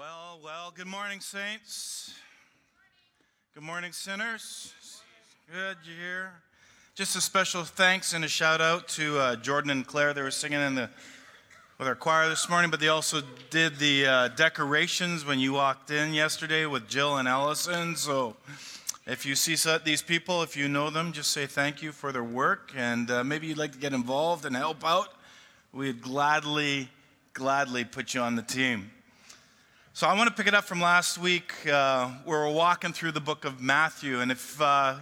Well, well, good morning, saints. Good morning, sinners. Good, you here? Just a special thanks and a shout out to uh, Jordan and Claire. They were singing in the with our choir this morning, but they also did the uh, decorations when you walked in yesterday with Jill and Allison. So if you see these people, if you know them, just say thank you for their work, and uh, maybe you'd like to get involved and help out. We'd gladly, gladly put you on the team. So I want to pick it up from last week uh, where we're walking through the book of Matthew. And if, uh,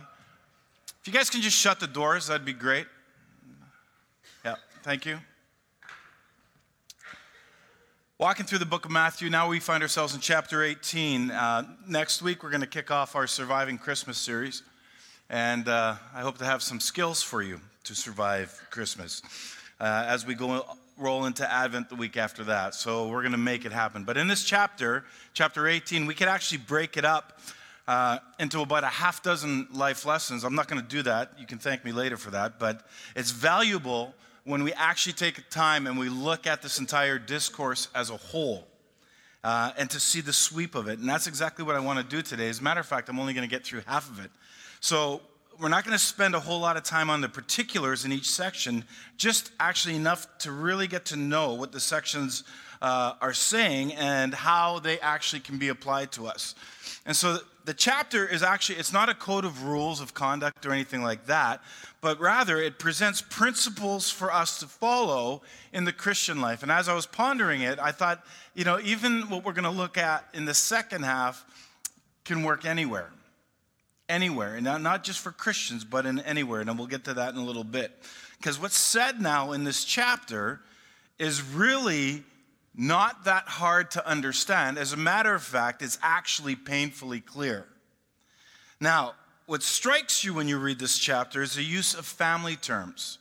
if you guys can just shut the doors, that'd be great. Yeah, thank you. Walking through the book of Matthew, now we find ourselves in chapter 18. Uh, next week, we're going to kick off our Surviving Christmas series. And uh, I hope to have some skills for you to survive Christmas uh, as we go roll into Advent the week after that. So we're going to make it happen. But in this chapter, chapter 18, we could actually break it up uh, into about a half dozen life lessons. I'm not going to do that. You can thank me later for that. But it's valuable when we actually take time and we look at this entire discourse as a whole. Uh, and to see the sweep of it. And that's exactly what I want to do today. As a matter of fact, I'm only going to get through half of it. So we're not going to spend a whole lot of time on the particulars in each section, just actually enough to really get to know what the sections uh, are saying and how they actually can be applied to us. And so the chapter is actually, it's not a code of rules of conduct or anything like that, but rather it presents principles for us to follow in the Christian life. And as I was pondering it, I thought, you know, even what we're going to look at in the second half can work anywhere anywhere, and not just for Christians, but in anywhere. And we'll get to that in a little bit. Because what's said now in this chapter is really not that hard to understand. As a matter of fact, it's actually painfully clear. Now, what strikes you when you read this chapter is the use of family terms.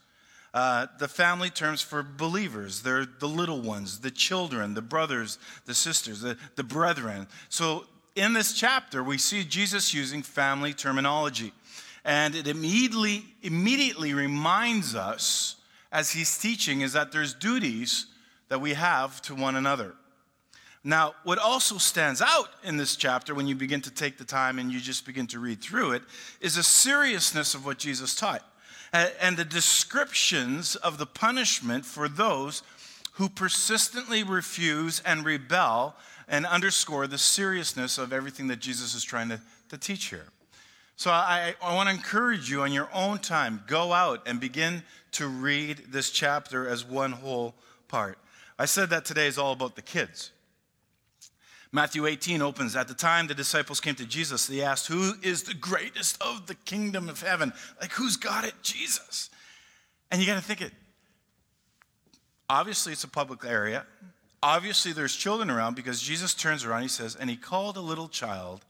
Uh, the family terms for believers. They're the little ones, the children, the brothers, the sisters, the, the brethren. So in this chapter, we see Jesus using family terminology. And it immediately, immediately reminds us, as he's teaching, is that there's duties that we have to one another. Now, what also stands out in this chapter when you begin to take the time and you just begin to read through it is the seriousness of what Jesus taught and the descriptions of the punishment for those who persistently refuse and rebel and underscore the seriousness of everything that Jesus is trying to, to teach here. So I, I want to encourage you on your own time, go out and begin to read this chapter as one whole part. I said that today is all about the kids. Matthew 18 opens At the time the disciples came to Jesus, they asked, Who is the greatest of the kingdom of heaven? Like, who's got it? Jesus. And you got to think it. Obviously, it's a public area. Obviously, there's children around because Jesus turns around, he says, and he called a little child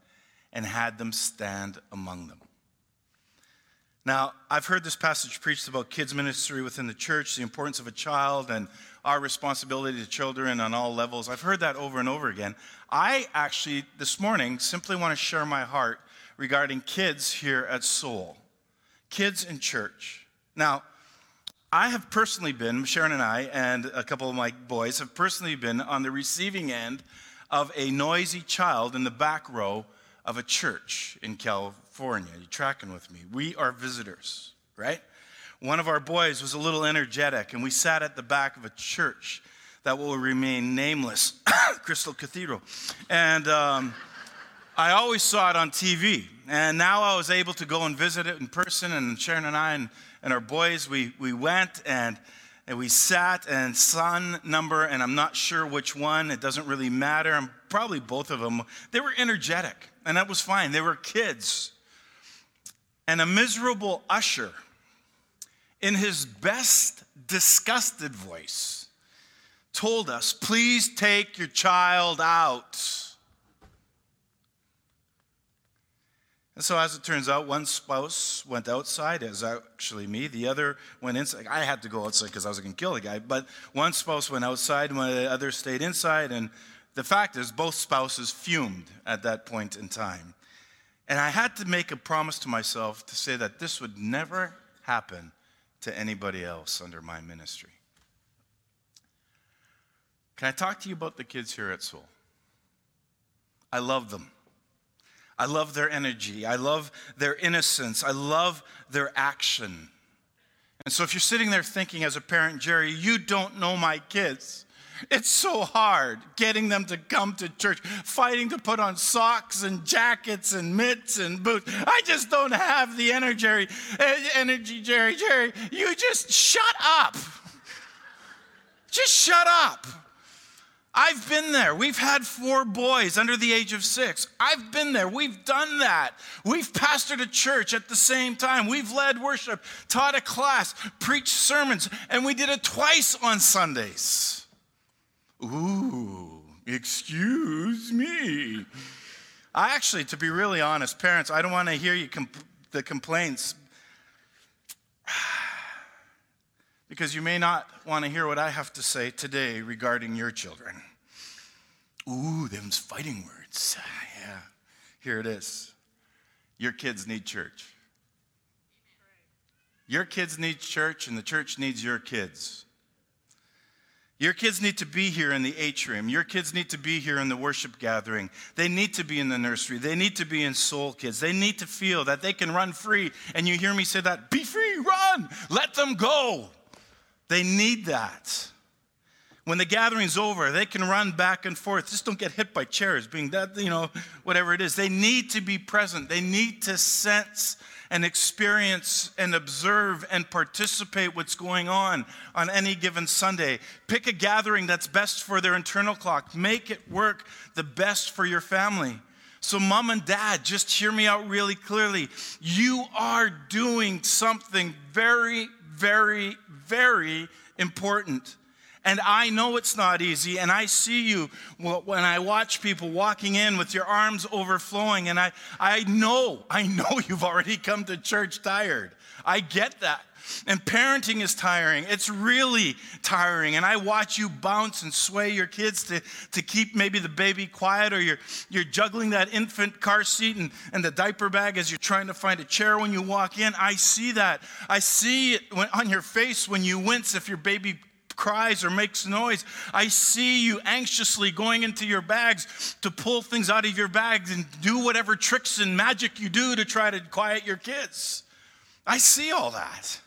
and had them stand among them. Now, I've heard this passage preached about kids' ministry within the church, the importance of a child, and our responsibility to children on all levels. I've heard that over and over again. I actually, this morning, simply want to share my heart regarding kids here at Soul, kids in church. Now, I have personally been, Sharon and I, and a couple of my boys have personally been on the receiving end of a noisy child in the back row of a church in California. You tracking with me? We are visitors, right? One of our boys was a little energetic, and we sat at the back of a church that will remain nameless, Crystal Cathedral. And um, I always saw it on TV. And now I was able to go and visit it in person, and Sharon and I, and and our boys, we, we went and, and we sat and son number, and I'm not sure which one, it doesn't really matter. I'm probably both of them. They were energetic, and that was fine. They were kids. And a miserable usher, in his best disgusted voice, told us, Please take your child out. And so, as it turns out, one spouse went outside, as actually me. The other went inside. I had to go outside because I was going to kill the guy. But one spouse went outside, and the other stayed inside. And the fact is, both spouses fumed at that point in time. And I had to make a promise to myself to say that this would never happen to anybody else under my ministry. Can I talk to you about the kids here at Soul? I love them. I love their energy. I love their innocence. I love their action. And so, if you're sitting there thinking as a parent, Jerry, you don't know my kids. It's so hard getting them to come to church, fighting to put on socks and jackets and mitts and boots. I just don't have the energy, eh, energy, Jerry. Jerry, you just shut up. Just shut up. I've been there. We've had four boys under the age of six. I've been there. We've done that. We've pastored a church at the same time. We've led worship, taught a class, preached sermons, and we did it twice on Sundays. Ooh, excuse me. I actually, to be really honest, parents, I don't want to hear you comp- the complaints because you may not want to hear what I have to say today regarding your children. Ooh, them's fighting words. Yeah, here it is. Your kids need church. Your kids need church, and the church needs your kids. Your kids need to be here in the atrium. Your kids need to be here in the worship gathering. They need to be in the nursery. They need to be in soul kids. They need to feel that they can run free. And you hear me say that be free, run, let them go. They need that. When the gathering's over, they can run back and forth. Just don't get hit by chairs, being that, you know, whatever it is. They need to be present. They need to sense and experience and observe and participate what's going on on any given Sunday. Pick a gathering that's best for their internal clock. Make it work the best for your family. So, mom and dad, just hear me out really clearly. You are doing something very, very, very important. And I know it's not easy. And I see you when I watch people walking in with your arms overflowing. And I, I know, I know you've already come to church tired. I get that. And parenting is tiring. It's really tiring. And I watch you bounce and sway your kids to, to keep maybe the baby quiet, or you're, you're juggling that infant car seat and, and the diaper bag as you're trying to find a chair when you walk in. I see that. I see it when, on your face when you wince if your baby cries or makes noise. I see you anxiously going into your bags to pull things out of your bags and do whatever tricks and magic you do to try to quiet your kids. I see all that.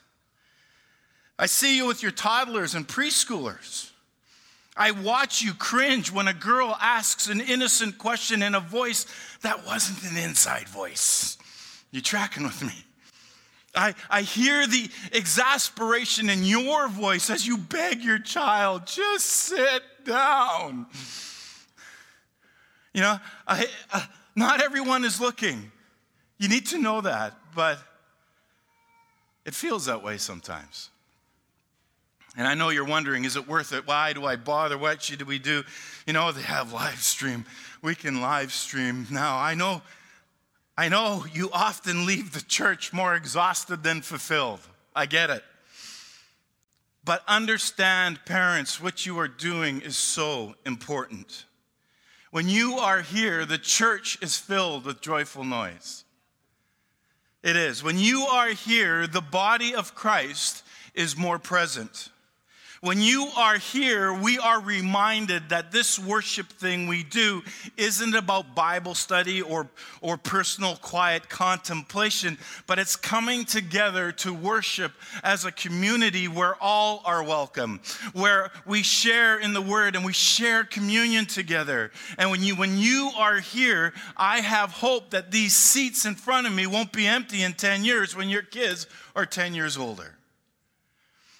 I see you with your toddlers and preschoolers. I watch you cringe when a girl asks an innocent question in a voice that wasn't an inside voice. You tracking with me? I, I hear the exasperation in your voice as you beg your child, just sit down. You know, I, uh, not everyone is looking. You need to know that, but it feels that way sometimes. And I know you're wondering, is it worth it? Why do I bother? What should we do? You know, they have live stream. We can live stream now. I know I know you often leave the church more exhausted than fulfilled. I get it. But understand, parents, what you are doing is so important. When you are here, the church is filled with joyful noise. It is. When you are here, the body of Christ is more present. When you are here, we are reminded that this worship thing we do isn't about Bible study or, or personal quiet contemplation, but it's coming together to worship as a community where all are welcome, where we share in the word and we share communion together. And when you, when you are here, I have hope that these seats in front of me won't be empty in 10 years when your kids are 10 years older.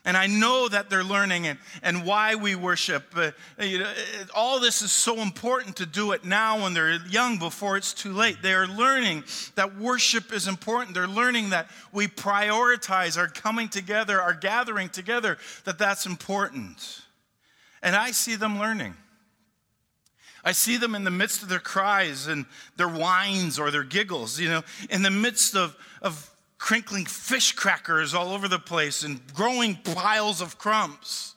And I know that they're learning and, and why we worship. Uh, you know, all this is so important to do it now when they're young before it's too late. They are learning that worship is important. They're learning that we prioritize our coming together, our gathering together, that that's important. And I see them learning. I see them in the midst of their cries and their whines or their giggles, you know, in the midst of, of crinkling fish crackers all over the place and growing piles of crumbs.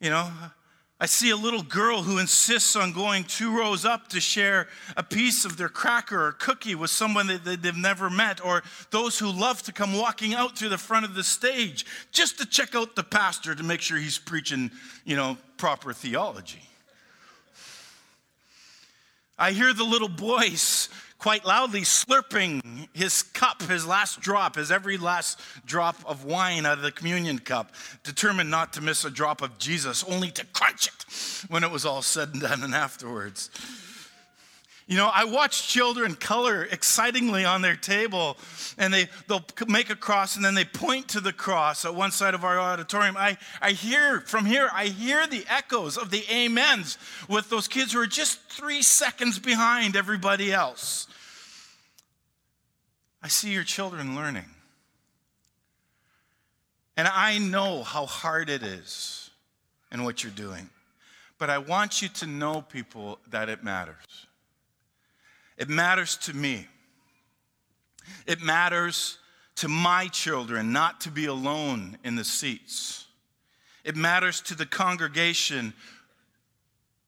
You know, I see a little girl who insists on going two rows up to share a piece of their cracker or cookie with someone that they've never met, or those who love to come walking out to the front of the stage just to check out the pastor to make sure he's preaching, you know, proper theology. I hear the little boys quite loudly slurping his cup, his last drop, his every last drop of wine out of the communion cup, determined not to miss a drop of Jesus, only to crunch it when it was all said and done and afterwards. You know, I watch children color excitingly on their table, and they, they'll make a cross and then they point to the cross at one side of our auditorium. I, I hear from here, I hear the echoes of the amens with those kids who are just three seconds behind everybody else. I see your children learning. And I know how hard it is and what you're doing. But I want you to know, people, that it matters. It matters to me. It matters to my children not to be alone in the seats. It matters to the congregation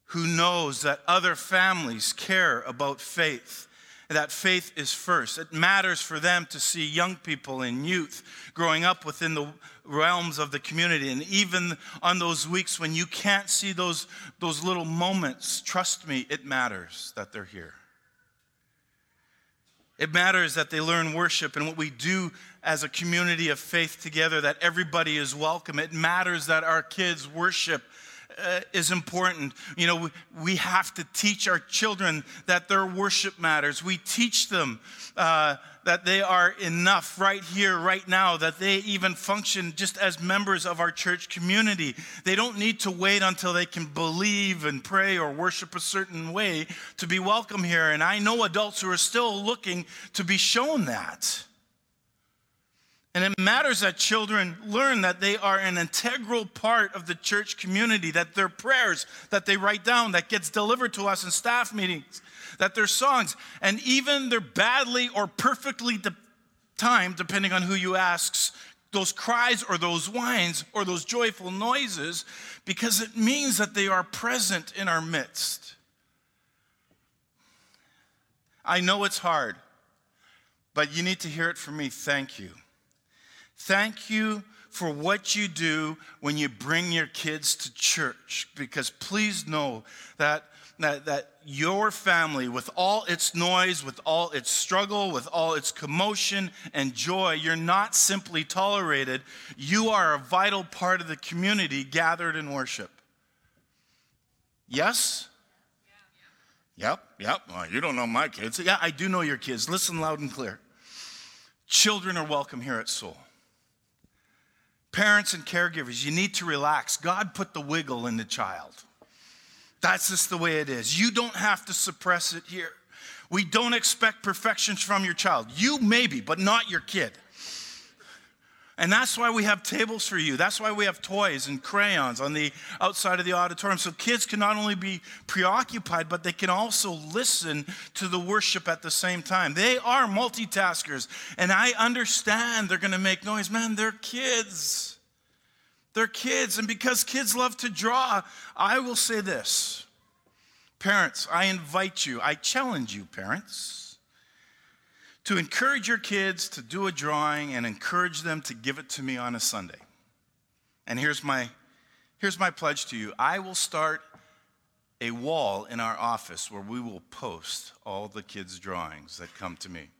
who knows that other families care about faith that faith is first. It matters for them to see young people and youth growing up within the realms of the community. And even on those weeks when you can't see those, those little moments, trust me, it matters that they're here. It matters that they learn worship and what we do as a community of faith together, that everybody is welcome. It matters that our kids worship uh, is important. You know, we, we, have to teach our children that their worship matters. We teach them uh, that they are enough right here, right now, that they even function just as members of our church community. They don't need to wait until they can believe and pray or worship a certain way to be welcome here. And I know adults who are still looking to be shown that. And it matters that children learn that they are an integral part of the church community, that their prayers that they write down, that gets delivered to us in staff meetings, that their songs, and even their badly or perfectly de- timed, depending on who you ask, those cries or those whines or those joyful noises, because it means that they are present in our midst. I know it's hard, but you need to hear it from me. Thank you. Thank you for what you do when you bring your kids to church, because please know that that, that your family, with all its noise, with all its struggle, with all its commotion and joy, you're not simply tolerated. You are a vital part of the community gathered in worship. Yes? Yep, yep. Well, you don't know my kids. Yeah, I do know your kids. Listen loud and clear. Children are welcome here at Soul. Parents and caregivers, you need to relax. God put the wiggle in the child. That's just the way it is. You don't have to suppress it here. We don't expect perfections from your child. You maybe, but not your kid. And that's why we have tables for you. That's why we have toys and crayons on the outside of the auditorium. So kids can not only be preoccupied, but they can also listen to the worship at the same time. They are multitaskers. And I understand they're going to make noise. Man, they're kids. They're kids. And because kids love to draw, I will say this Parents, I invite you, I challenge you, parents, to encourage your kids to do a drawing and encourage them to give it to me on a Sunday. And here's my, here's my pledge to you I will start a wall in our office where we will post all the kids' drawings that come to me.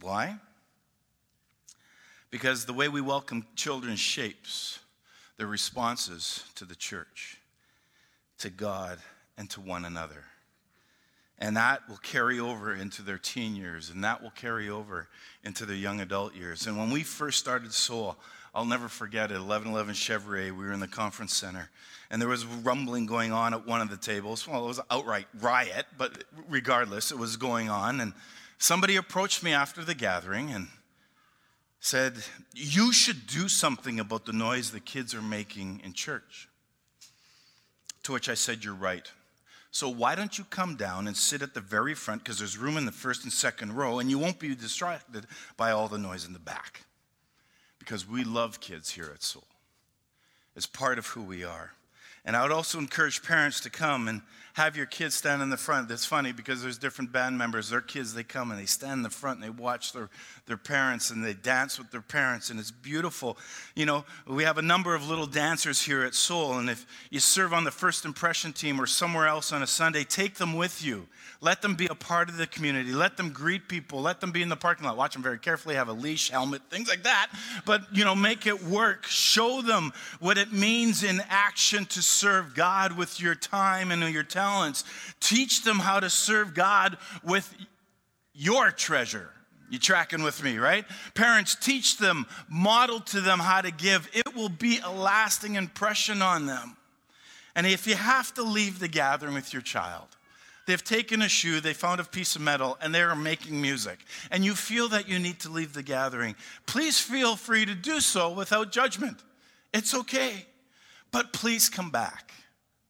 Why? Because the way we welcome children shapes their responses to the church, to God, and to one another. And that will carry over into their teen years, and that will carry over into their young adult years. And when we first started Soul, I'll never forget it, 1111 Chevrolet, we were in the conference center, and there was rumbling going on at one of the tables. Well, it was an outright riot, but regardless, it was going on. And somebody approached me after the gathering, and said, You should do something about the noise the kids are making in church. To which I said, You're right. So why don't you come down and sit at the very front because there's room in the first and second row and you won't be distracted by all the noise in the back. Because we love kids here at Soul. It's part of who we are. And I would also encourage parents to come and have your kids stand in the front. That's funny because there's different band members. Their kids, they come and they stand in the front and they watch their, their parents and they dance with their parents, and it's beautiful. You know, we have a number of little dancers here at Soul, and if you serve on the first impression team or somewhere else on a Sunday, take them with you. Let them be a part of the community. Let them greet people. Let them be in the parking lot. Watch them very carefully, have a leash, helmet, things like that. But, you know, make it work. Show them what it means in action to serve God with your time and your talents. Teach them how to serve God with your treasure. You tracking with me, right? Parents, teach them, model to them how to give. It will be a lasting impression on them. And if you have to leave the gathering with your child, They've taken a shoe, they found a piece of metal, and they are making music. And you feel that you need to leave the gathering. Please feel free to do so without judgment. It's okay. But please come back.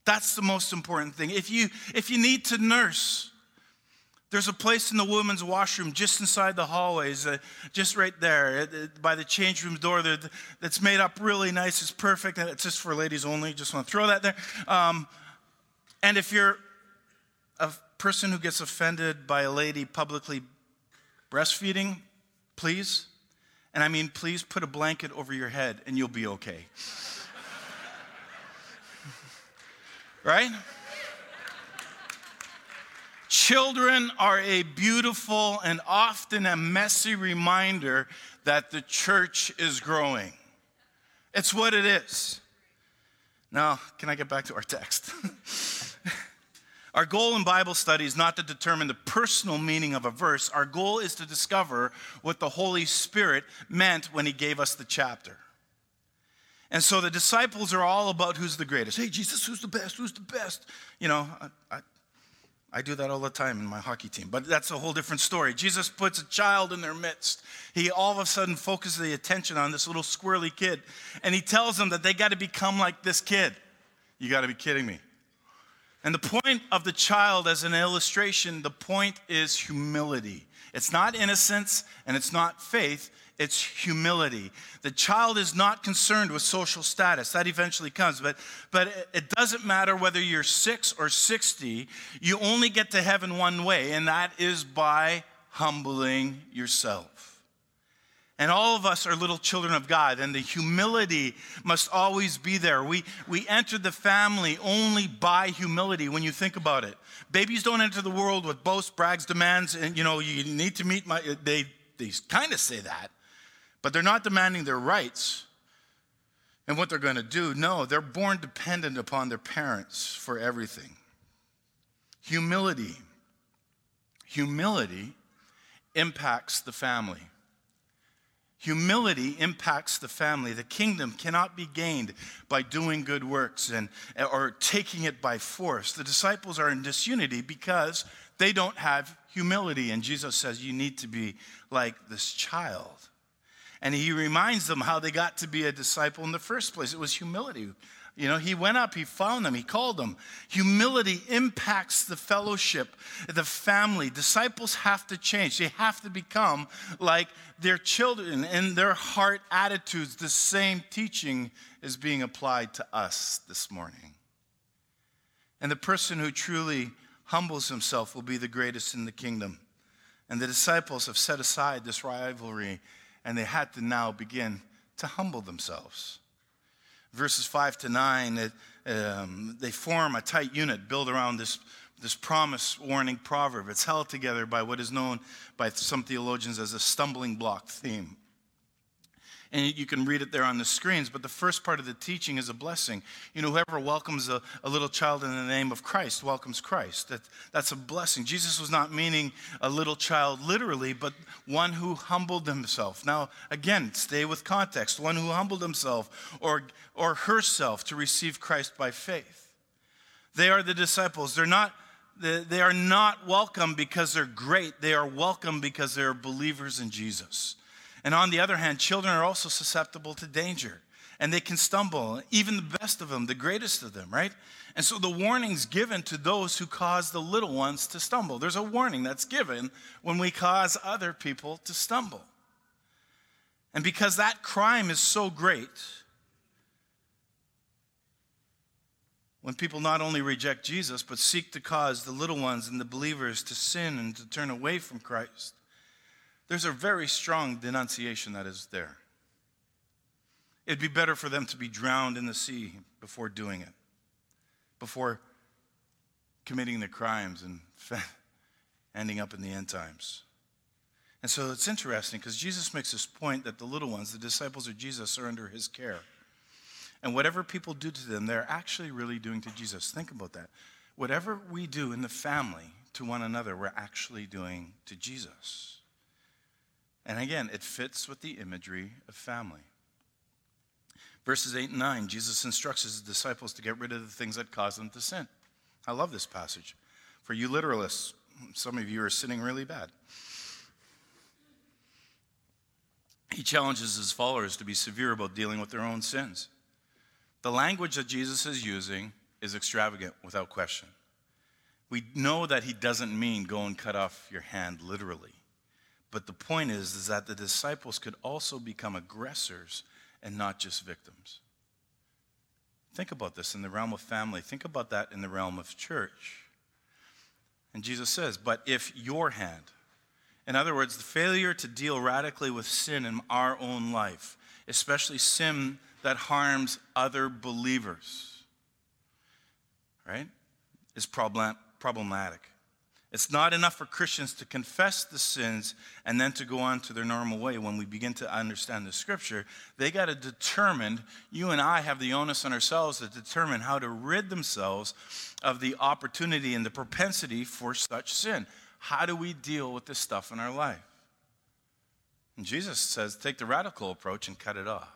That's the most important thing. If you if you need to nurse, there's a place in the women's washroom just inside the hallways, uh, just right there uh, by the change room door that's made up really nice. It's perfect. It's just for ladies only. Just want to throw that there. Um, and if you're a person who gets offended by a lady publicly breastfeeding, please, and I mean, please put a blanket over your head and you'll be okay. right? Children are a beautiful and often a messy reminder that the church is growing. It's what it is. Now, can I get back to our text? Our goal in Bible study is not to determine the personal meaning of a verse. Our goal is to discover what the Holy Spirit meant when He gave us the chapter. And so the disciples are all about who's the greatest. Hey, Jesus, who's the best? Who's the best? You know, I, I, I do that all the time in my hockey team, but that's a whole different story. Jesus puts a child in their midst. He all of a sudden focuses the attention on this little squirrely kid, and he tells them that they got to become like this kid. You got to be kidding me. And the point of the child as an illustration, the point is humility. It's not innocence and it's not faith, it's humility. The child is not concerned with social status. That eventually comes, but, but it doesn't matter whether you're six or 60, you only get to heaven one way, and that is by humbling yourself. And all of us are little children of God, and the humility must always be there. We, we enter the family only by humility when you think about it. Babies don't enter the world with boasts, brags, demands, and you know, you need to meet my. They, they kind of say that, but they're not demanding their rights and what they're going to do. No, they're born dependent upon their parents for everything. Humility. Humility impacts the family. Humility impacts the family. The kingdom cannot be gained by doing good works and, or taking it by force. The disciples are in disunity because they don't have humility. And Jesus says, You need to be like this child. And he reminds them how they got to be a disciple in the first place. It was humility. You know, he went up, he found them, he called them. Humility impacts the fellowship, the family. Disciples have to change. They have to become like their children in their heart attitudes. The same teaching is being applied to us this morning. And the person who truly humbles himself will be the greatest in the kingdom. And the disciples have set aside this rivalry and they had to now begin to humble themselves verses 5 to 9, it, um, they form a tight unit built around this, this promise warning proverb. It's held together by what is known by some theologians as a stumbling block theme. And you can read it there on the screens, but the first part of the teaching is a blessing. You know, whoever welcomes a, a little child in the name of Christ welcomes Christ. That, that's a blessing. Jesus was not meaning a little child literally, but one who humbled himself. Now, again, stay with context one who humbled himself or, or herself to receive Christ by faith. They are the disciples. They're not they are not welcome because they're great. They are welcome because they're believers in Jesus. And on the other hand, children are also susceptible to danger and they can stumble, even the best of them, the greatest of them, right? And so the warning's given to those who cause the little ones to stumble. There's a warning that's given when we cause other people to stumble. And because that crime is so great, when people not only reject Jesus, but seek to cause the little ones and the believers to sin and to turn away from Christ, there's a very strong denunciation that is there. It'd be better for them to be drowned in the sea before doing it, before committing the crimes and ending up in the end times. And so it's interesting because Jesus makes this point that the little ones, the disciples of Jesus, are under his care. And whatever people do to them, they're actually really doing to Jesus. Think about that. Whatever we do in the family to one another, we're actually doing to Jesus. And again, it fits with the imagery of family. Verses 8 and 9, Jesus instructs his disciples to get rid of the things that cause them to sin. I love this passage. For you literalists, some of you are sinning really bad. He challenges his followers to be severe about dealing with their own sins. The language that Jesus is using is extravagant without question. We know that he doesn't mean go and cut off your hand literally. But the point is, is that the disciples could also become aggressors and not just victims. Think about this in the realm of family. Think about that in the realm of church. And Jesus says, But if your hand, in other words, the failure to deal radically with sin in our own life, especially sin that harms other believers, right, is problematic. It's not enough for Christians to confess the sins and then to go on to their normal way. When we begin to understand the scripture, they got to determine, you and I have the onus on ourselves to determine how to rid themselves of the opportunity and the propensity for such sin. How do we deal with this stuff in our life? And Jesus says, take the radical approach and cut it off.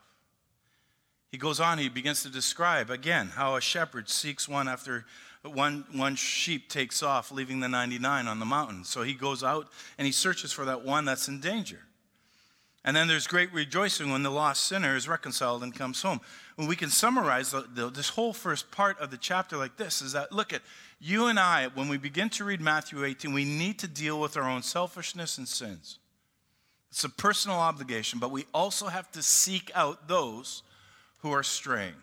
He goes on, he begins to describe again how a shepherd seeks one after one, one sheep takes off, leaving the 99 on the mountain. So he goes out and he searches for that one that's in danger. And then there's great rejoicing when the lost sinner is reconciled and comes home. When we can summarize the, the, this whole first part of the chapter like this is that look at you and I, when we begin to read Matthew 18, we need to deal with our own selfishness and sins. It's a personal obligation, but we also have to seek out those who are straying.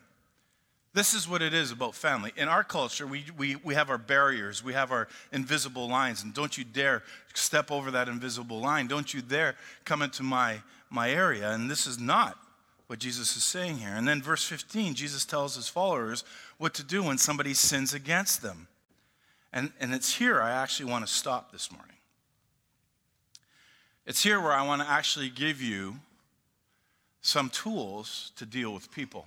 This is what it is about family. In our culture, we, we, we have our barriers, we have our invisible lines, and don't you dare step over that invisible line. Don't you dare come into my, my area. And this is not what Jesus is saying here. And then, verse 15, Jesus tells his followers what to do when somebody sins against them. And, and it's here I actually want to stop this morning. It's here where I want to actually give you some tools to deal with people.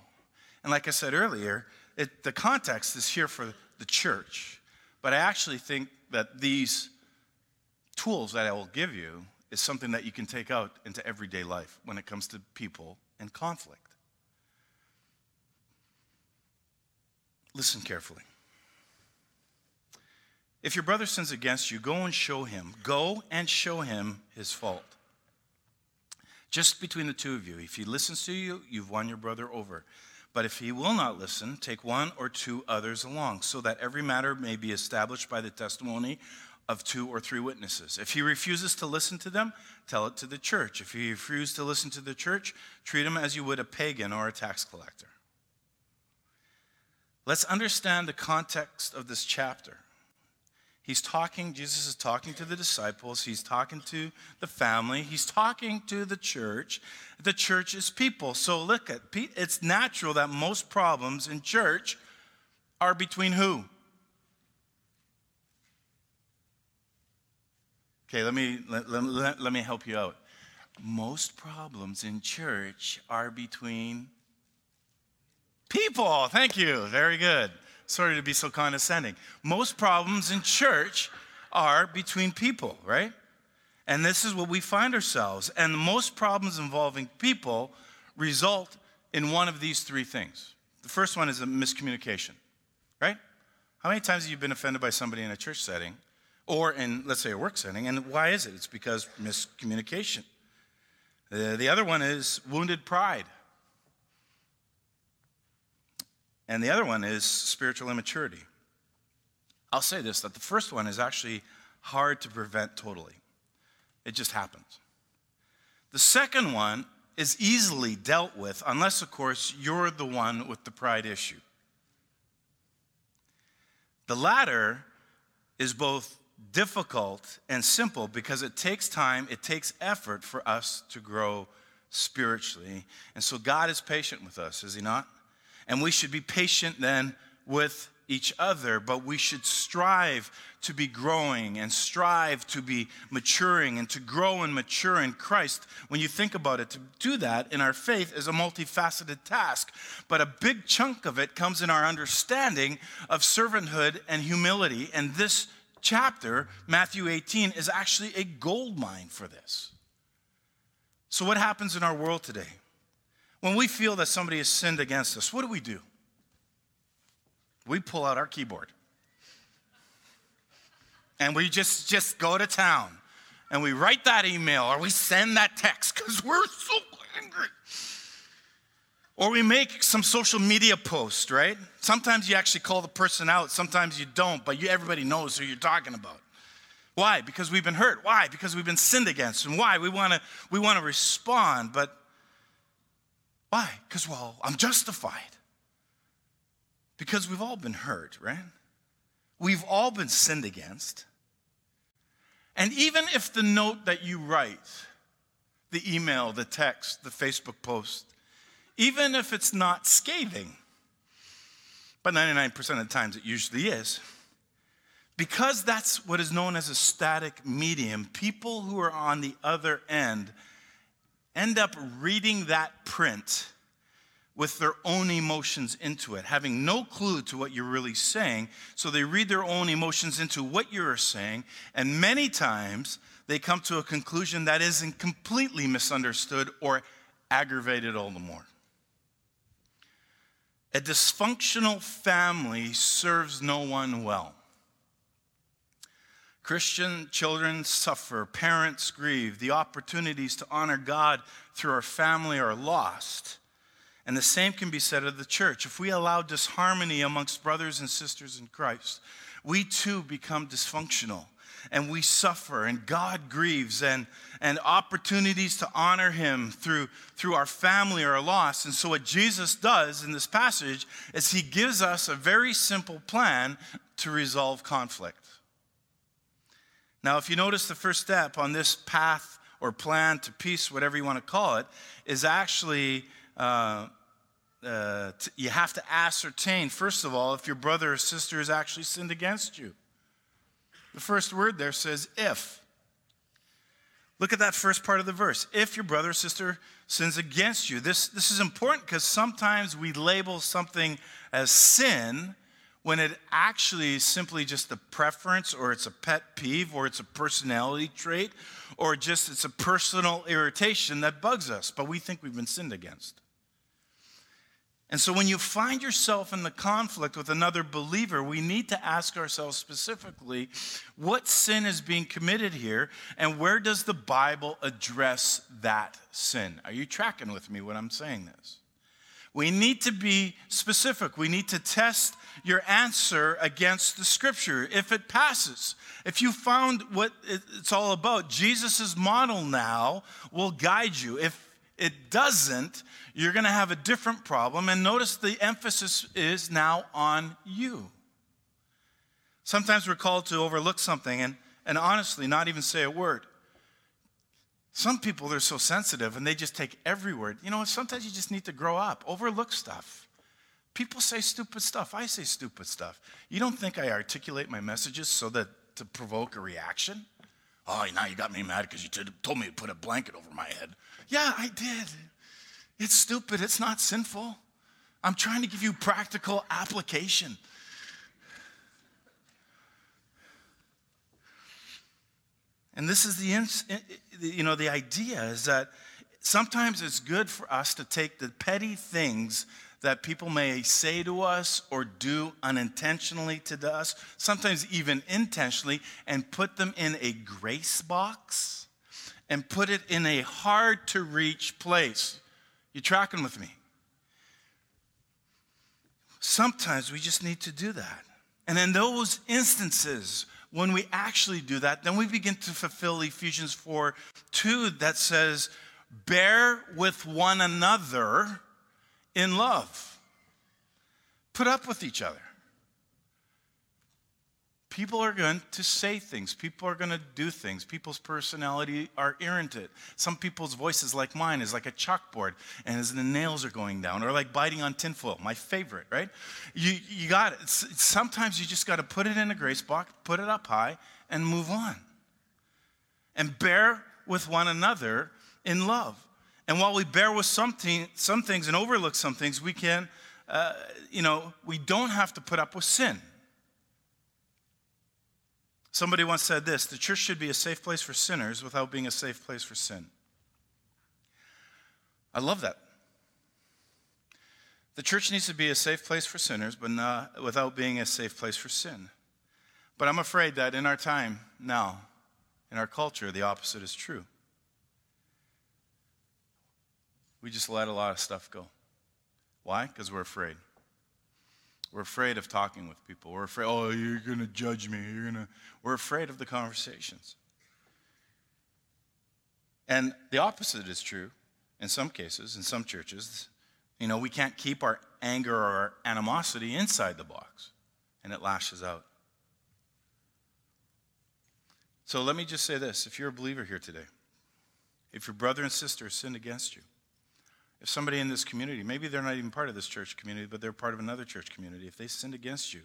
And like I said earlier, it, the context is here for the church. But I actually think that these tools that I will give you is something that you can take out into everyday life when it comes to people and conflict. Listen carefully. If your brother sins against you, go and show him. Go and show him his fault. Just between the two of you. If he listens to you, you've won your brother over. But if he will not listen, take one or two others along, so that every matter may be established by the testimony of two or three witnesses. If he refuses to listen to them, tell it to the church. If he refuses to listen to the church, treat him as you would a pagan or a tax collector. Let's understand the context of this chapter. He's talking, Jesus is talking to the disciples, he's talking to the family, he's talking to the church. The church is people. So look at it's natural that most problems in church are between who? Okay, let me let, let, let me help you out. Most problems in church are between people. Thank you. Very good. Sorry to be so condescending. Most problems in church are between people, right? And this is what we find ourselves. And most problems involving people result in one of these three things. The first one is a miscommunication, right? How many times have you been offended by somebody in a church setting or in, let's say, a work setting? And why is it? It's because miscommunication. Uh, the other one is wounded pride. And the other one is spiritual immaturity. I'll say this that the first one is actually hard to prevent totally, it just happens. The second one is easily dealt with, unless, of course, you're the one with the pride issue. The latter is both difficult and simple because it takes time, it takes effort for us to grow spiritually. And so God is patient with us, is He not? And we should be patient then with each other, but we should strive to be growing and strive to be maturing and to grow and mature in Christ. When you think about it, to do that in our faith is a multifaceted task, but a big chunk of it comes in our understanding of servanthood and humility. And this chapter, Matthew 18, is actually a gold mine for this. So, what happens in our world today? When we feel that somebody has sinned against us, what do we do? We pull out our keyboard and we just, just go to town and we write that email or we send that text because we're so angry. Or we make some social media post, right? Sometimes you actually call the person out, sometimes you don't, but you, everybody knows who you're talking about. Why? Because we've been hurt. Why? Because we've been sinned against. And why? We want to we want to respond, but why? Because well, I'm justified. Because we've all been hurt, right? We've all been sinned against. And even if the note that you write, the email, the text, the Facebook post, even if it's not scathing, but 99% of the times it usually is, because that's what is known as a static medium, people who are on the other end end up reading that print with their own emotions into it, having no clue to what you're really saying. So they read their own emotions into what you're saying, and many times they come to a conclusion that isn't completely misunderstood or aggravated all the more. A dysfunctional family serves no one well. Christian children suffer, parents grieve, the opportunities to honor God through our family are lost. And the same can be said of the church. If we allow disharmony amongst brothers and sisters in Christ, we too become dysfunctional and we suffer and God grieves and, and opportunities to honor him through, through our family are lost. And so what Jesus does in this passage is he gives us a very simple plan to resolve conflict. Now, if you notice, the first step on this path or plan to peace, whatever you want to call it, is actually uh, uh, t- you have to ascertain, first of all, if your brother or sister has actually sinned against you. The first word there says if. Look at that first part of the verse. If your brother or sister sins against you. This, this is important because sometimes we label something as sin when it actually is simply just a preference or it's a pet peeve or it's a personality trait or just it's a personal irritation that bugs us, but we think we've been sinned against. And so when you find yourself in the conflict with another believer, we need to ask ourselves specifically what sin is being committed here and where does the Bible address that sin? Are you tracking with me when I'm saying this? We need to be specific. We need to test your answer against the scripture. If it passes, if you found what it's all about, Jesus' model now will guide you. If it doesn't, you're going to have a different problem. And notice the emphasis is now on you. Sometimes we're called to overlook something and, and honestly not even say a word. Some people, they're so sensitive and they just take every word. You know, sometimes you just need to grow up, overlook stuff. People say stupid stuff. I say stupid stuff. You don't think I articulate my messages so that to provoke a reaction? Oh, now you got me mad because you told me to put a blanket over my head. Yeah, I did. It's stupid. It's not sinful. I'm trying to give you practical application. And this is the, you know, the idea is that sometimes it's good for us to take the petty things that people may say to us or do unintentionally to us, sometimes even intentionally, and put them in a grace box and put it in a hard to reach place. You tracking with me? Sometimes we just need to do that. And in those instances, when we actually do that, then we begin to fulfill Ephesians 4 2 that says, Bear with one another in love. Put up with each other. people are going to say things. People are going to do things. People's personality are irritant. Some people's voices, like mine, is like a chalkboard, and as the nails are going down, or like biting on tinfoil. My favorite, right? You you got it. Sometimes you just got to put it in a grace box, put it up high, and move on. And bear with one another in love. And while we bear with something, some things and overlook some things, we can, uh, you know, we don't have to put up with sin. Somebody once said this the church should be a safe place for sinners without being a safe place for sin. I love that. The church needs to be a safe place for sinners, but not without being a safe place for sin. But I'm afraid that in our time now, in our culture, the opposite is true. We just let a lot of stuff go. Why? Because we're afraid. We're afraid of talking with people. We're afraid, oh, you're going to judge me. You're gonna... We're afraid of the conversations. And the opposite is true in some cases, in some churches. You know, we can't keep our anger or our animosity inside the box, and it lashes out. So let me just say this if you're a believer here today, if your brother and sister sinned against you, if somebody in this community, maybe they're not even part of this church community, but they're part of another church community, if they sinned against you,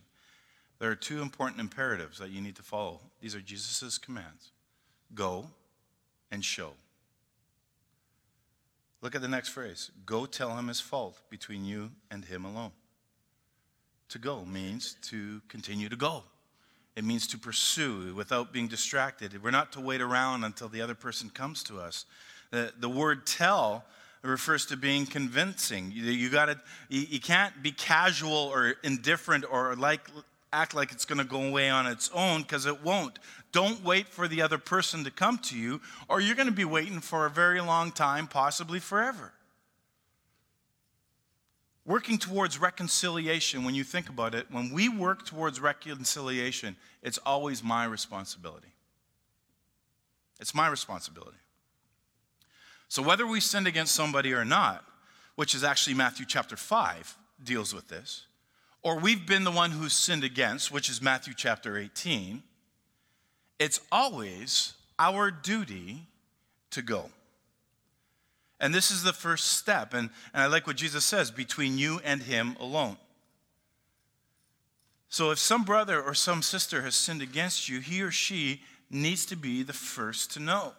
there are two important imperatives that you need to follow. These are Jesus' commands go and show. Look at the next phrase go tell him his fault between you and him alone. To go means to continue to go. It means to pursue without being distracted. We're not to wait around until the other person comes to us. The, the word tell it refers to being convincing. You, you got to you, you can't be casual or indifferent or like act like it's going to go away on its own because it won't. Don't wait for the other person to come to you, or you're going to be waiting for a very long time, possibly forever. Working towards reconciliation, when you think about it, when we work towards reconciliation, it's always my responsibility. It's my responsibility. So whether we sinned against somebody or not, which is actually Matthew chapter 5 deals with this, or we've been the one who's sinned against, which is Matthew chapter 18, it's always our duty to go. And this is the first step. And, and I like what Jesus says between you and him alone. So if some brother or some sister has sinned against you, he or she needs to be the first to know.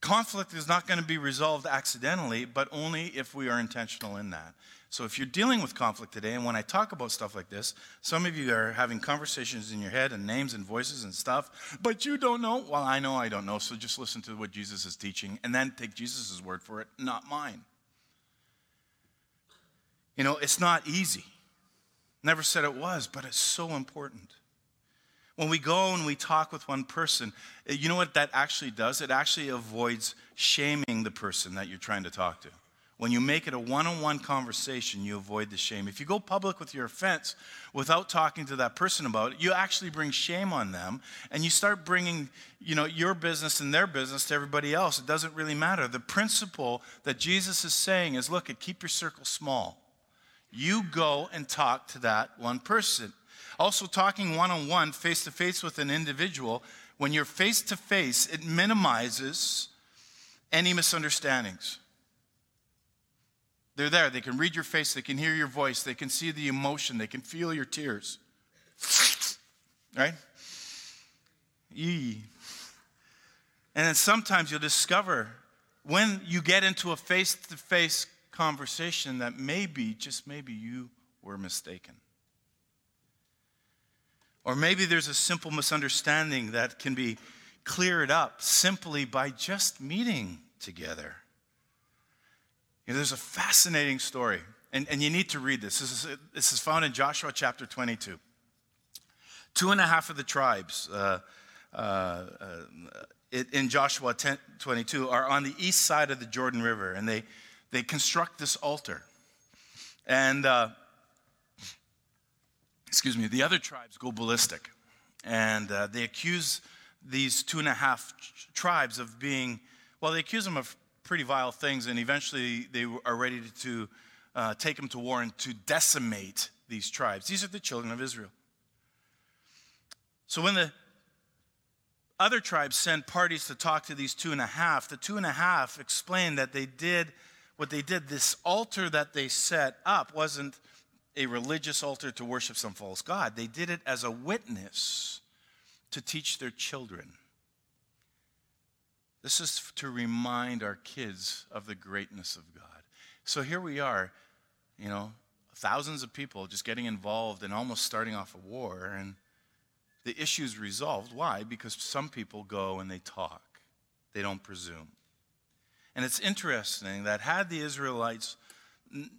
Conflict is not going to be resolved accidentally, but only if we are intentional in that. So if you're dealing with conflict today, and when I talk about stuff like this, some of you are having conversations in your head and names and voices and stuff, but you don't know. Well, I know I don't know, so just listen to what Jesus is teaching and then take Jesus' word for it, not mine. You know, it's not easy. Never said it was, but it's so important. When we go and we talk with one person, eh, you know what that actually does? It actually avoids shaming the person that you're trying to talk to. When you make it a one on one conversation, you avoid the shame. If you go public with your offense without talking to that person about it, you actually bring shame on them and you start bringing you know, your business and their business to everybody else. It doesn't really matter. The principle that Jesus is saying is look, keep your circle small. You go and talk to that one person. Also, talking one on one, face to face with an individual, when you're face to face, it minimizes any misunderstandings. They're there. They can read your face. They can hear your voice. They can see the emotion. They can feel your tears. Right? Yee. And then sometimes you'll discover when you get into a face to face conversation that maybe, just maybe, you were mistaken. Or maybe there's a simple misunderstanding that can be cleared up simply by just meeting together. You know, there's a fascinating story, and, and you need to read this. This is, this is found in Joshua chapter 22. Two and a half of the tribes uh, uh, uh, in Joshua 10, 22 are on the east side of the Jordan River, and they, they construct this altar. And uh, excuse me, the other tribes go ballistic. And uh, they accuse these two and a half tribes of being, well, they accuse them of pretty vile things, and eventually they are ready to uh, take them to war and to decimate these tribes. These are the children of Israel. So when the other tribes sent parties to talk to these two and a half, the two and a half explained that they did what they did. This altar that they set up wasn't a religious altar to worship some false god, they did it as a witness to teach their children. This is to remind our kids of the greatness of God. So here we are, you know, thousands of people just getting involved and almost starting off a war, and the issue's resolved. Why? Because some people go and they talk, they don't presume. And it's interesting that had the Israelites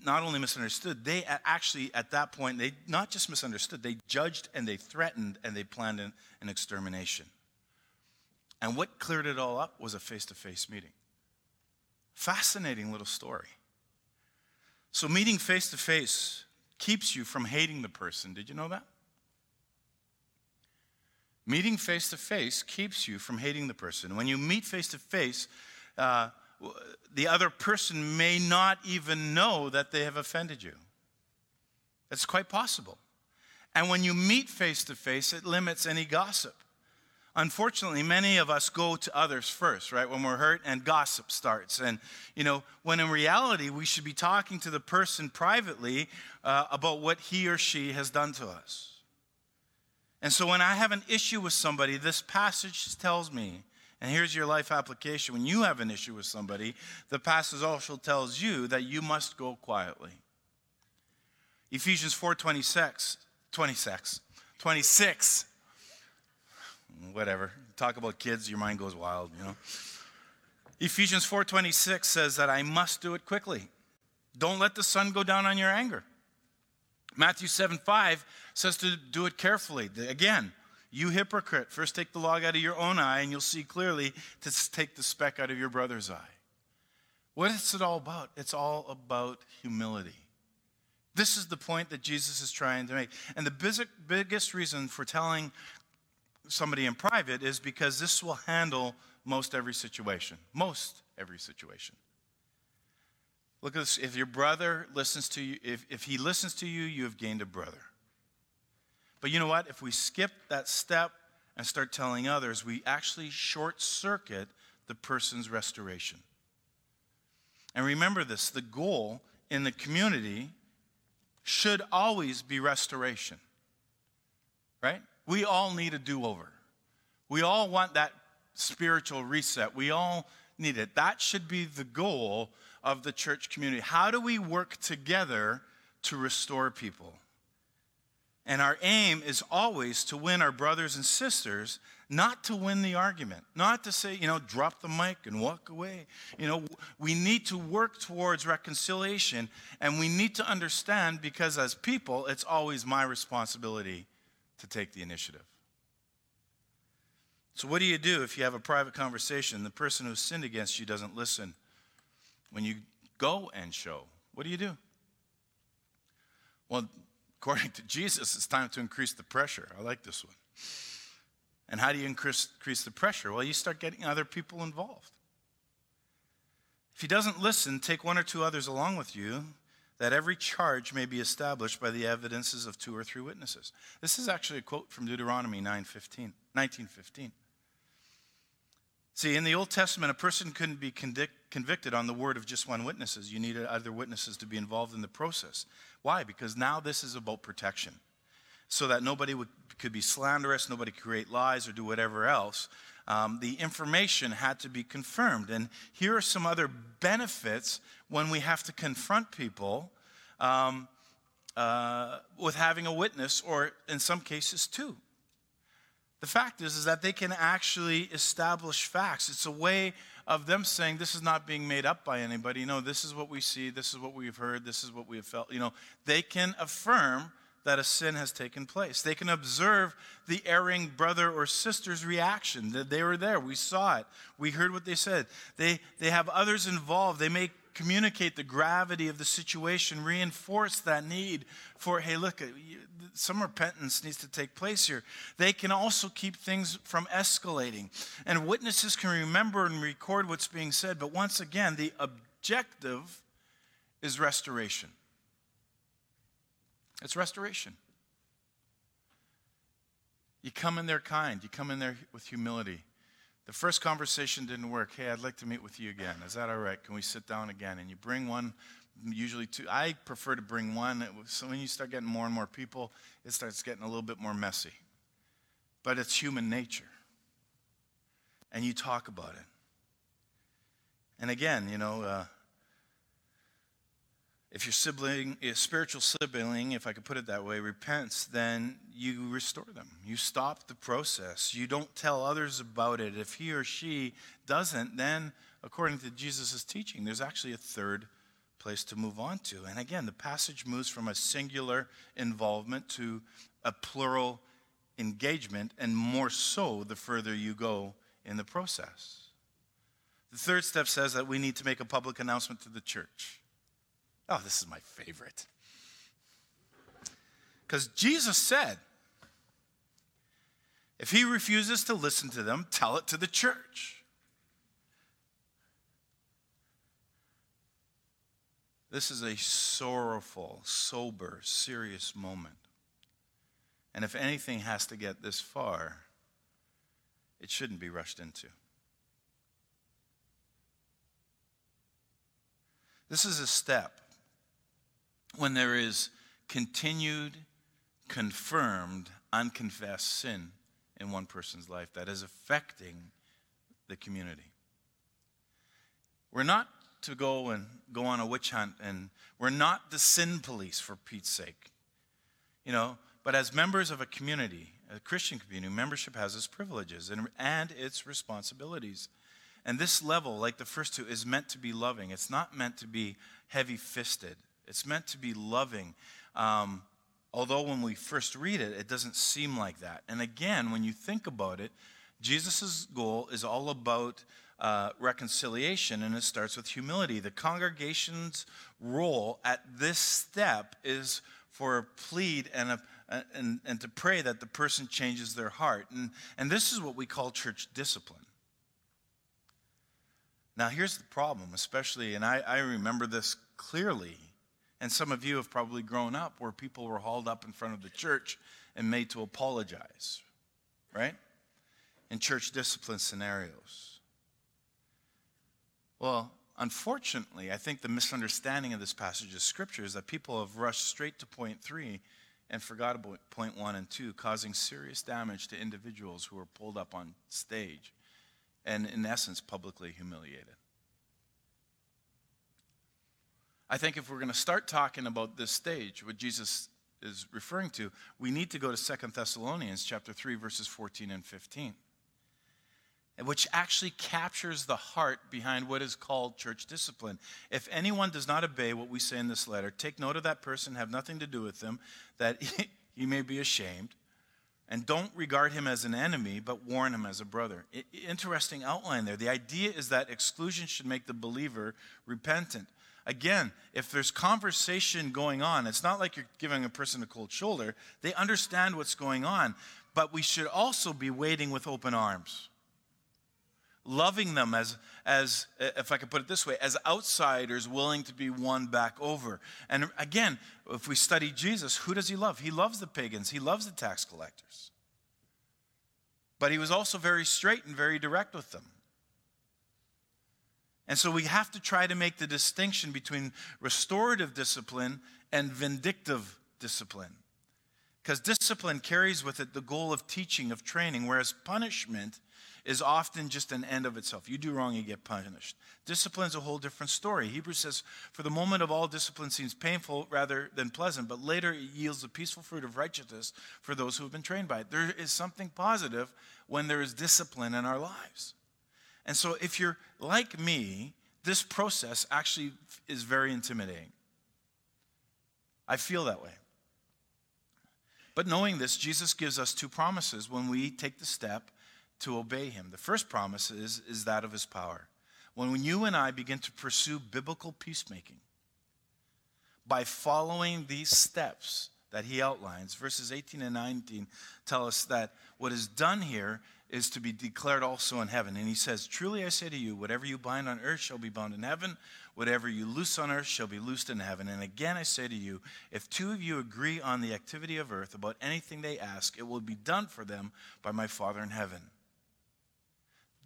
not only misunderstood, they actually, at that point, they not just misunderstood, they judged and they threatened and they planned an, an extermination. And what cleared it all up was a face to face meeting. Fascinating little story. So, meeting face to face keeps you from hating the person. Did you know that? Meeting face to face keeps you from hating the person. When you meet face to face, the other person may not even know that they have offended you. It's quite possible. And when you meet face to face, it limits any gossip. Unfortunately, many of us go to others first, right? When we're hurt and gossip starts. And, you know, when in reality, we should be talking to the person privately uh, about what he or she has done to us. And so when I have an issue with somebody, this passage tells me, and here's your life application when you have an issue with somebody, the passage also tells you that you must go quietly. Ephesians 4 26, 26, 26 whatever. Talk about kids, your mind goes wild, you know. Ephesians 4:26 says that I must do it quickly. Don't let the sun go down on your anger. Matthew 7 5 says to do it carefully. Again, you hypocrite, first take the log out of your own eye, and you'll see clearly to take the speck out of your brother's eye. What is it all about? It's all about humility. This is the point that Jesus is trying to make. And the biggest reason for telling somebody in private is because this will handle most every situation. Most every situation. Look at this. If your brother listens to you, if, if he listens to you, you have gained a brother. But you know what? If we skip that step and start telling others, we actually short circuit the person's restoration. And remember this the goal in the community should always be restoration. Right? We all need a do over. We all want that spiritual reset. We all need it. That should be the goal of the church community. How do we work together to restore people? And our aim is always to win our brothers and sisters, not to win the argument, not to say, you know, drop the mic and walk away. You know, we need to work towards reconciliation and we need to understand because as people, it's always my responsibility to take the initiative. So, what do you do if you have a private conversation? The person who sinned against you doesn't listen. When you go and show, what do you do? Well, according to Jesus, it's time to increase the pressure. I like this one. And how do you increase, increase the pressure? Well, you start getting other people involved. If he doesn't listen, take one or two others along with you that every charge may be established by the evidences of two or three witnesses. This is actually a quote from Deuteronomy 9:15, 1915. See, in the Old Testament, a person couldn't be convicted on the word of just one witness. You needed other witnesses to be involved in the process. Why? Because now this is about protection. So that nobody would, could be slanderous, nobody could create lies or do whatever else. Um, the information had to be confirmed. And here are some other benefits when we have to confront people um, uh, with having a witness, or in some cases, two. The fact is, is that they can actually establish facts. It's a way of them saying this is not being made up by anybody. No, this is what we see, this is what we've heard, this is what we have felt. You know, they can affirm that a sin has taken place. They can observe the erring brother or sister's reaction. That they were there. We saw it. We heard what they said. They, they have others involved. They may communicate the gravity of the situation, reinforce that need for, hey, look, uh, some repentance needs to take place here. They can also keep things from escalating. And witnesses can remember and record what's being said, but once again, the objective is restoration. It's restoration. You come in there kind, you come in there with humility. The first conversation didn't work. Hey, I'd like to meet with you again. Is that all right? Can we sit down again? And you bring one, usually two. I prefer to bring one. So when you start getting more and more people, it starts getting a little bit more messy. But it's human nature. And you talk about it. And again, you know, uh, if your sibling, spiritual sibling, if I could put it that way, repents, then you restore them. You stop the process. You don't tell others about it. If he or she doesn't, then according to Jesus' teaching, there's actually a third place to move on to. And again, the passage moves from a singular involvement to a plural engagement, and more so the further you go in the process. The third step says that we need to make a public announcement to the church. Oh, this is my favorite. Because Jesus said, if he refuses to listen to them, tell it to the church. This is a sorrowful, sober, serious moment. And if anything has to get this far, it shouldn't be rushed into. This is a step when there is continued, confirmed, unconfessed sin in one person's life that is affecting the community. We're not to go and go on a witch hunt, and we're not the sin police for Pete's sake. You know, but as members of a community, a Christian community, membership has its privileges and, and its responsibilities. And this level, like the first two, is meant to be loving. It's not meant to be heavy fisted. It's meant to be loving. Um, although when we first read it, it doesn't seem like that. And again, when you think about it, Jesus' goal is all about uh, reconciliation, and it starts with humility. The congregation's role at this step is for a plead and, a, and, and to pray that the person changes their heart. And, and this is what we call church discipline. Now, here's the problem, especially, and I, I remember this clearly and some of you have probably grown up where people were hauled up in front of the church and made to apologize, right? In church discipline scenarios. Well, unfortunately, I think the misunderstanding of this passage of scripture is that people have rushed straight to point three and forgot about point one and two, causing serious damage to individuals who were pulled up on stage and, in essence, publicly humiliated. I think if we're going to start talking about this stage, what Jesus is referring to, we need to go to Second Thessalonians chapter 3 verses 14 and 15. Which actually captures the heart behind what is called church discipline. If anyone does not obey what we say in this letter, take note of that person, have nothing to do with them, that he may be ashamed. And don't regard him as an enemy, but warn him as a brother. Interesting outline there. The idea is that exclusion should make the believer repentant. Again, if there's conversation going on, it's not like you're giving a person a cold shoulder. They understand what's going on, but we should also be waiting with open arms. Loving them as, as, if I could put it this way, as outsiders willing to be won back over. And again, if we study Jesus, who does he love? He loves the pagans, he loves the tax collectors. But he was also very straight and very direct with them. And so we have to try to make the distinction between restorative discipline and vindictive discipline. Because discipline carries with it the goal of teaching, of training, whereas punishment is often just an end of itself. You do wrong, you get punished. Discipline is a whole different story. Hebrews says, For the moment of all discipline seems painful rather than pleasant, but later it yields the peaceful fruit of righteousness for those who have been trained by it. There is something positive when there is discipline in our lives. And so, if you're like me, this process actually is very intimidating. I feel that way. But knowing this, Jesus gives us two promises when we take the step to obey him. The first promise is, is that of his power. When you and I begin to pursue biblical peacemaking by following these steps that he outlines, verses 18 and 19 tell us that what is done here is to be declared also in heaven. And he says, Truly I say to you, whatever you bind on earth shall be bound in heaven, whatever you loose on earth shall be loosed in heaven. And again I say to you, if two of you agree on the activity of earth about anything they ask, it will be done for them by my Father in heaven.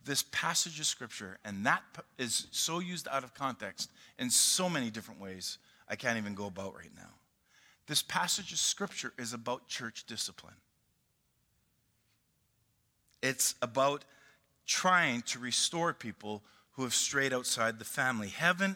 This passage of scripture, and that is so used out of context in so many different ways, I can't even go about right now. This passage of scripture is about church discipline. It's about trying to restore people who have strayed outside the family. Heaven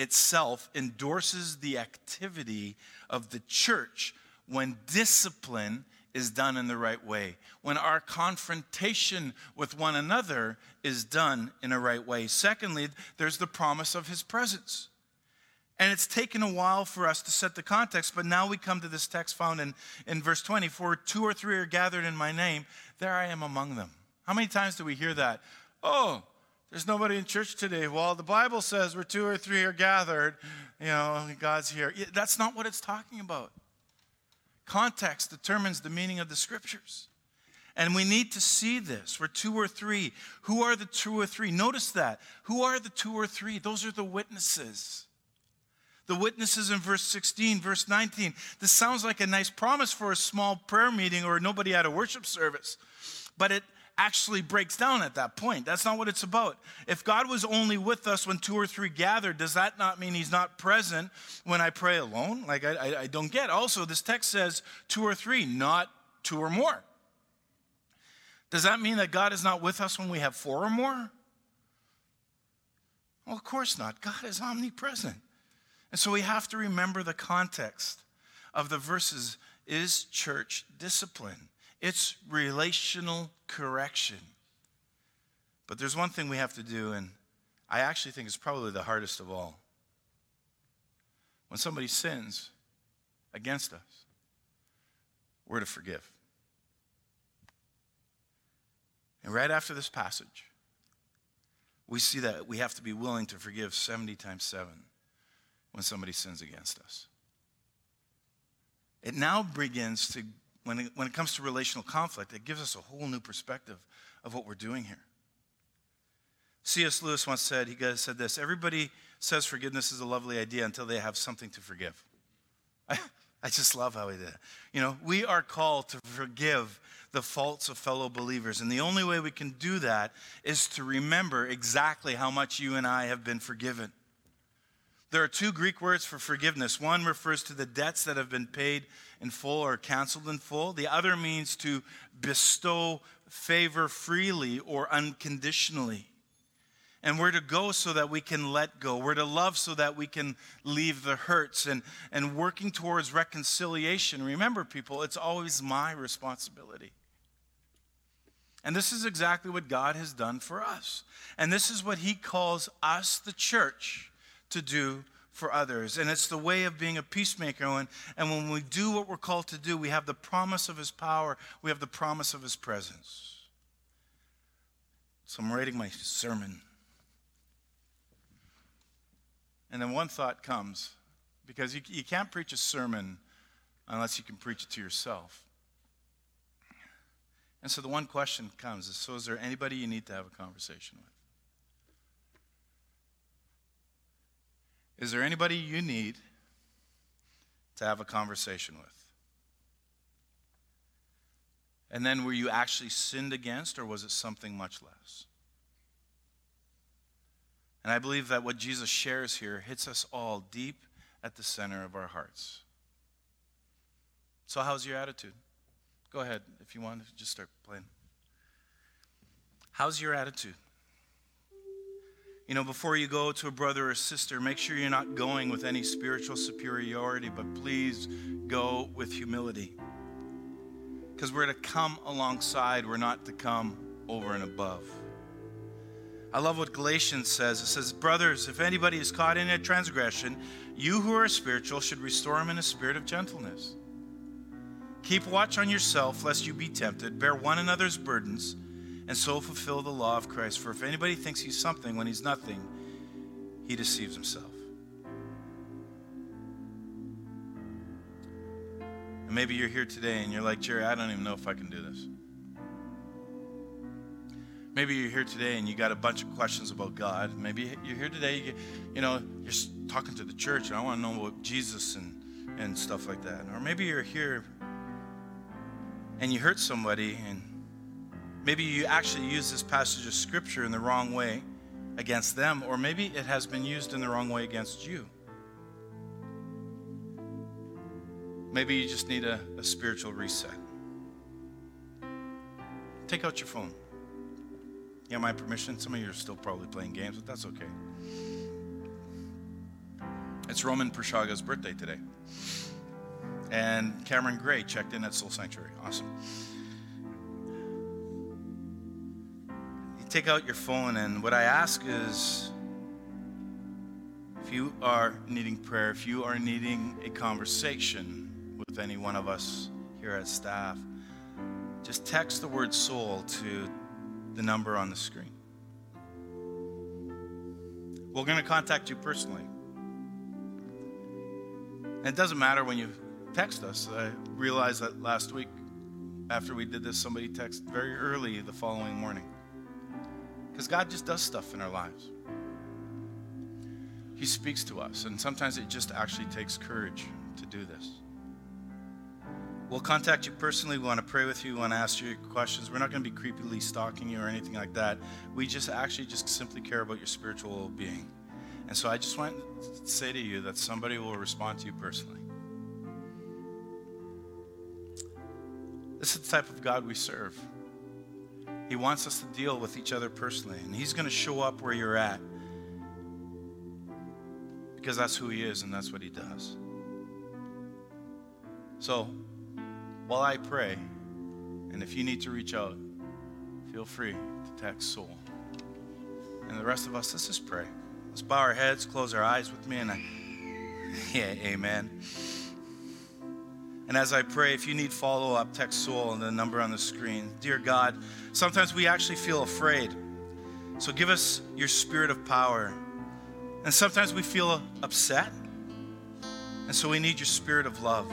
itself endorses the activity of the church when discipline is done in the right way, when our confrontation with one another is done in a right way. Secondly, there's the promise of his presence. And it's taken a while for us to set the context, but now we come to this text found in, in verse 20 For two or three are gathered in my name, there I am among them. How many times do we hear that? Oh, there's nobody in church today. Well, the Bible says where two or three are gathered, you know, God's here. That's not what it's talking about. Context determines the meaning of the scriptures. And we need to see this. Where two or three. Who are the two or three? Notice that. Who are the two or three? Those are the witnesses. The witnesses in verse 16, verse 19. This sounds like a nice promise for a small prayer meeting or nobody at a worship service, but it actually breaks down at that point. That's not what it's about. If God was only with us when two or three gathered, does that not mean He's not present when I pray alone? Like, I, I, I don't get. Also, this text says two or three, not two or more. Does that mean that God is not with us when we have four or more? Well, of course not. God is omnipresent. And so we have to remember the context of the verses is church discipline. It's relational correction. But there's one thing we have to do, and I actually think it's probably the hardest of all. When somebody sins against us, we're to forgive. And right after this passage, we see that we have to be willing to forgive 70 times 7 when somebody sins against us. It now begins to, when it, when it comes to relational conflict, it gives us a whole new perspective of what we're doing here. C.S. Lewis once said, he said this everybody says forgiveness is a lovely idea until they have something to forgive. I, I just love how he did it. You know, we are called to forgive the faults of fellow believers. And the only way we can do that is to remember exactly how much you and I have been forgiven. There are two Greek words for forgiveness. One refers to the debts that have been paid in full or canceled in full. The other means to bestow favor freely or unconditionally. And we're to go so that we can let go. We're to love so that we can leave the hurts and, and working towards reconciliation. Remember, people, it's always my responsibility. And this is exactly what God has done for us. And this is what He calls us, the church to do for others. And it's the way of being a peacemaker. And, and when we do what we're called to do, we have the promise of His power, we have the promise of His presence. So I'm writing my sermon. And then one thought comes because you, you can't preach a sermon unless you can preach it to yourself. And so the one question comes is so, is there anybody you need to have a conversation with? Is there anybody you need to have a conversation with? And then were you actually sinned against, or was it something much less? And I believe that what Jesus shares here hits us all deep at the center of our hearts. So, how's your attitude? Go ahead if you want to just start playing. How's your attitude? You know, before you go to a brother or sister, make sure you're not going with any spiritual superiority, but please go with humility. Because we're to come alongside, we're not to come over and above. I love what Galatians says. It says, Brothers, if anybody is caught in a transgression, you who are spiritual should restore him in a spirit of gentleness. Keep watch on yourself, lest you be tempted. Bear one another's burdens and so fulfill the law of Christ. For if anybody thinks he's something when he's nothing, he deceives himself. And maybe you're here today and you're like, Jerry, I don't even know if I can do this. Maybe you're here today and you got a bunch of questions about God. Maybe you're here today, you, you know, you're talking to the church and I want to know about Jesus and, and stuff like that. Or maybe you're here and you hurt somebody and maybe you actually use this passage of scripture in the wrong way against them, or maybe it has been used in the wrong way against you. Maybe you just need a, a spiritual reset. Take out your phone. You have my permission. Some of you are still probably playing games, but that's okay. It's Roman Prashaga's birthday today. And Cameron Gray checked in at Soul Sanctuary. Awesome. Take out your phone, and what I ask is if you are needing prayer, if you are needing a conversation with any one of us here at staff, just text the word soul to the number on the screen. We're going to contact you personally. And it doesn't matter when you text us. I realized that last week after we did this, somebody texted very early the following morning. Because God just does stuff in our lives. He speaks to us, and sometimes it just actually takes courage to do this. We'll contact you personally. We want to pray with you. We want to ask you questions. We're not going to be creepily stalking you or anything like that. We just actually just simply care about your spiritual well being. And so I just want to say to you that somebody will respond to you personally. This is the type of God we serve. He wants us to deal with each other personally, and He's going to show up where you're at because that's who He is and that's what He does. So, while I pray, and if you need to reach out, feel free to text Soul. And the rest of us, let's just pray. Let's bow our heads, close our eyes with me, and I, yeah, amen. And as I pray, if you need follow up, text Soul and the number on the screen. Dear God, sometimes we actually feel afraid. So give us your spirit of power. And sometimes we feel upset. And so we need your spirit of love.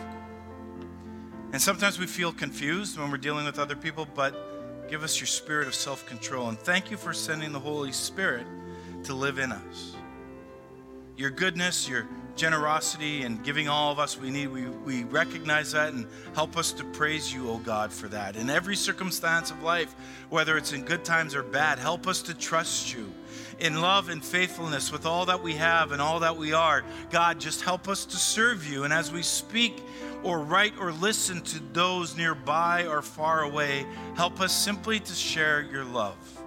And sometimes we feel confused when we're dealing with other people, but give us your spirit of self control. And thank you for sending the Holy Spirit to live in us. Your goodness, your generosity, and giving all of us we need, we, we recognize that and help us to praise you, O oh God, for that. In every circumstance of life, whether it's in good times or bad, help us to trust you in love and faithfulness with all that we have and all that we are. God, just help us to serve you. And as we speak, or write or listen to those nearby or far away. Help us simply to share your love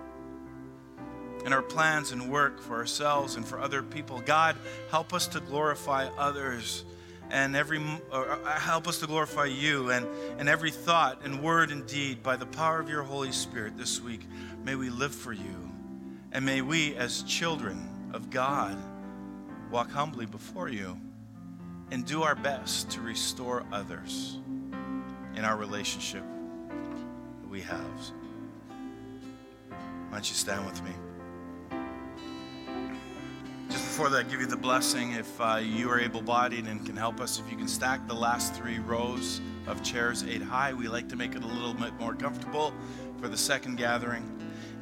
in our plans and work for ourselves and for other people. God, help us to glorify others and every uh, help us to glorify you and, and every thought and word and deed by the power of your Holy Spirit this week. May we live for you. And may we, as children of God, walk humbly before you and do our best to restore others in our relationship that we have. Why don't you stand with me? Before that, I give you the blessing. If uh, you are able bodied and can help us, if you can stack the last three rows of chairs eight high, we like to make it a little bit more comfortable for the second gathering.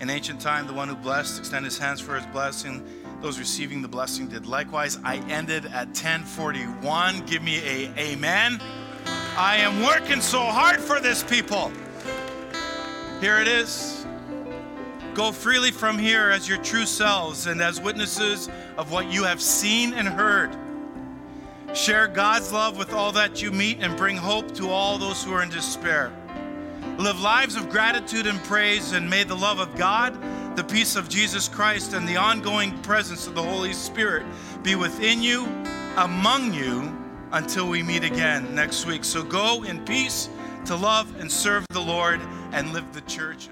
In ancient time, the one who blessed extended his hands for his blessing those receiving the blessing did likewise. I ended at 1041. Give me a amen. I am working so hard for this people. Here it is. Go freely from here as your true selves and as witnesses of what you have seen and heard. Share God's love with all that you meet and bring hope to all those who are in despair. Live lives of gratitude and praise, and may the love of God the peace of Jesus Christ and the ongoing presence of the Holy Spirit be within you, among you, until we meet again next week. So go in peace to love and serve the Lord and live the church.